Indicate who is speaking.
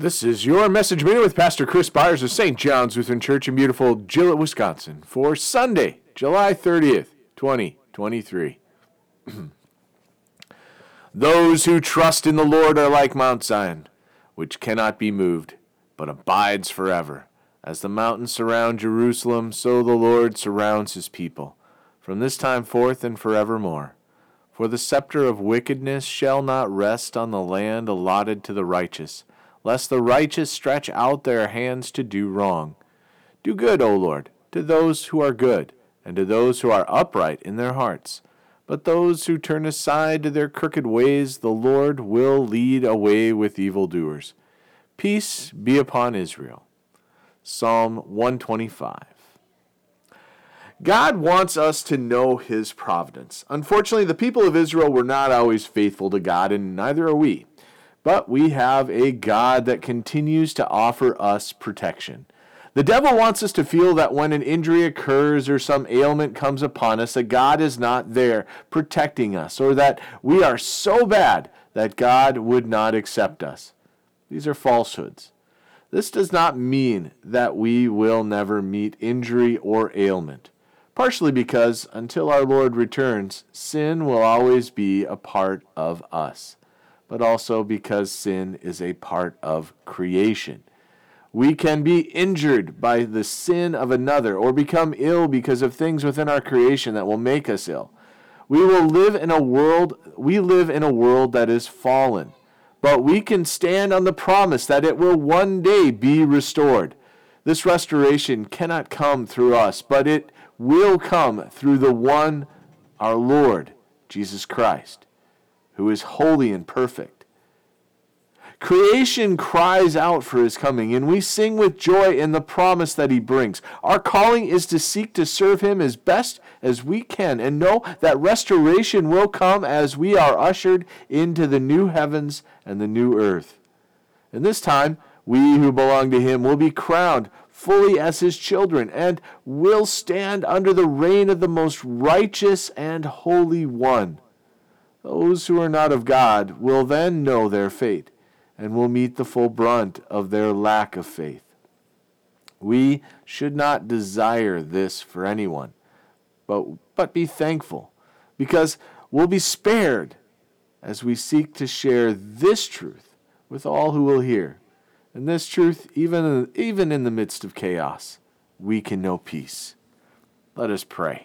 Speaker 1: This is your message minute with Pastor Chris Byars of St. John's Lutheran Church in beautiful Gillett, Wisconsin for Sunday, July 30th, 2023. Those who trust in the Lord are like Mount Zion, which cannot be moved, but abides forever. As the mountains surround Jerusalem, so the Lord surrounds his people, from this time forth and forevermore. For the scepter of wickedness shall not rest on the land allotted to the righteous lest the righteous stretch out their hands to do wrong. Do good, O Lord, to those who are good, and to those who are upright in their hearts. But those who turn aside to their crooked ways, the Lord will lead away with evildoers. Peace be upon Israel. Psalm 125. God wants us to know His providence. Unfortunately, the people of Israel were not always faithful to God, and neither are we. But we have a God that continues to offer us protection. The devil wants us to feel that when an injury occurs or some ailment comes upon us, that God is not there protecting us, or that we are so bad that God would not accept us. These are falsehoods. This does not mean that we will never meet injury or ailment, partially because until our Lord returns, sin will always be a part of us but also because sin is a part of creation. We can be injured by the sin of another or become ill because of things within our creation that will make us ill. We will live in a world we live in a world that is fallen, but we can stand on the promise that it will one day be restored. This restoration cannot come through us, but it will come through the one our Lord Jesus Christ who is holy and perfect. Creation cries out for his coming, and we sing with joy in the promise that he brings. Our calling is to seek to serve him as best as we can and know that restoration will come as we are ushered into the new heavens and the new earth. And this time, we who belong to him will be crowned fully as his children and will stand under the reign of the most righteous and holy one. Those who are not of God will then know their fate and will meet the full brunt of their lack of faith. We should not desire this for anyone, but, but be thankful because we'll be spared as we seek to share this truth with all who will hear. And this truth, even, even in the midst of chaos, we can know peace. Let us pray.